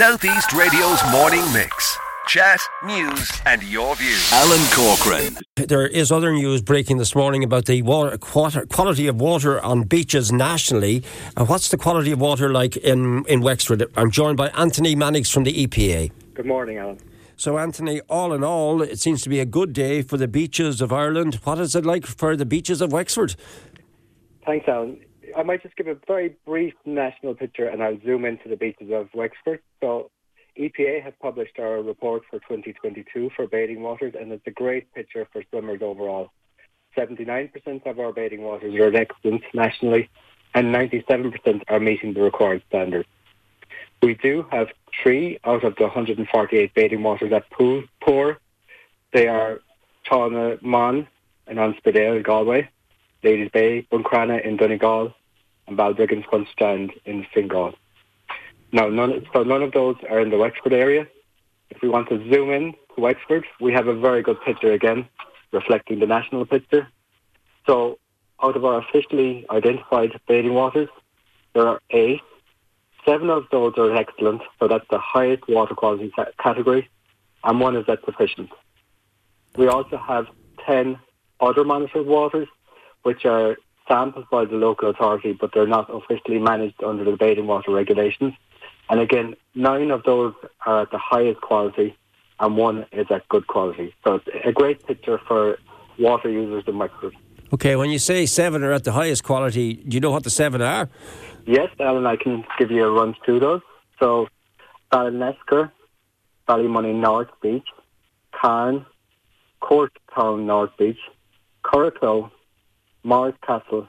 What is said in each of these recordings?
Southeast Radio's morning mix. Chat, news, and your views. Alan Corcoran. There is other news breaking this morning about the water, quality of water on beaches nationally. Uh, what's the quality of water like in, in Wexford? I'm joined by Anthony Mannix from the EPA. Good morning, Alan. So, Anthony, all in all, it seems to be a good day for the beaches of Ireland. What is it like for the beaches of Wexford? Thanks, Alan. I might just give a very brief national picture and I'll zoom into the beaches of Wexford. So EPA has published our report for 2022 for bathing waters and it's a great picture for swimmers overall. 79% of our bathing waters are excellent nationally and 97% are meeting the required standards. We do have three out of the 148 bathing waters at pool, poor. They are Trá na mBan and An Spidéal, Galway, Ladies Bay, Buncrana in Donegal, Balbriggan Strand in Fingal. Now, none, so none of those are in the Wexford area. If we want to zoom in to Wexford, we have a very good picture again, reflecting the national picture. So, out of our officially identified bathing waters, there are eight. Seven of those are excellent, so that's the highest water quality category, and one is at sufficient. We also have 10 other monitored waters, which are sampled by the local authority, but they're not officially managed under the bathing water regulations. And again, nine of those are at the highest quality, and one is at good quality. So it's a great picture for water users in Wexford. Okay, when you say seven are at the highest quality, do you know what the seven are? Yes, Alan, I can give you a run through those. So, Ballinesker, Ballymoney North Beach, Carne, Court Town North Beach, Curracloe, Morris Castle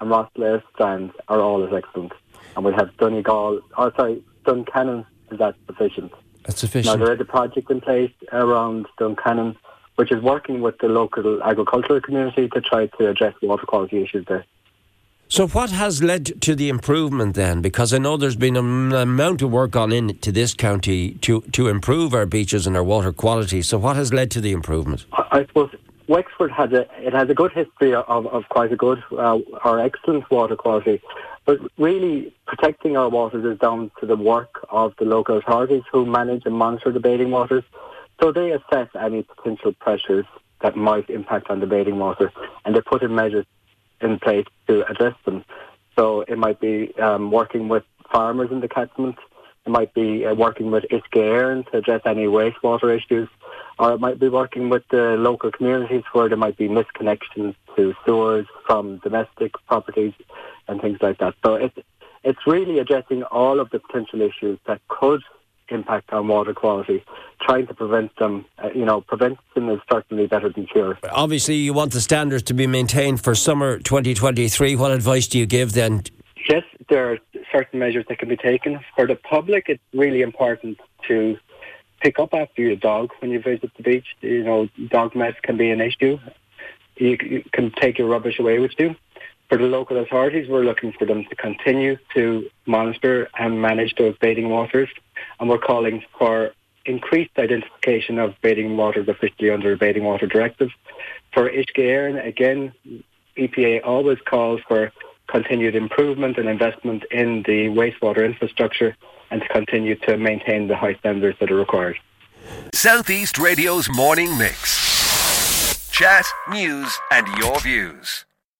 and Rosslare Strand are all as excellent. And we have Donegal, oh sorry, Duncannon is that sufficient. That's sufficient. Now there is a project in place around Duncannon which is working with the local agricultural community to try to address water quality issues there. So, what has led to the improvement then? Because I know there's been an amount of work gone into this county to, to improve our beaches and our water quality. So, what has led to the improvement? I suppose Wexford has a it has a good history of, of quite a good uh, or excellent water quality, but really protecting our waters is down to the work of the local authorities who manage and monitor the bathing waters. So they assess any potential pressures that might impact on the bathing water, and they put in measures in place to address them. So it might be um, working with farmers in the catchment. It might be uh, working with Uisce to address any wastewater issues or it might be working with the local communities where there might be misconnections to sewers from domestic properties and things like that. So it's it's really addressing all of the potential issues that could impact on water quality, trying to prevent them. Uh, you know, prevention is certainly better than cure. Obviously, you want the standards to be maintained for summer 2023. What advice do you give then? Yes, there are certain measures that can be taken. For the public, it's really important to pick up after your dog when you visit the beach. You know, dog mess can be an issue. You, can take your rubbish away with you. For the local authorities, we're looking for them to continue to monitor and manage those bathing waters, and we're calling for increased identification of bathing waters officially under the Bathing Water Directive. For Éireann, again, EPA always calls for continued improvement and investment in the wastewater infrastructure and to continue to maintain the high standards that are required. Southeast Radio's morning mix. Chat, news, and your views.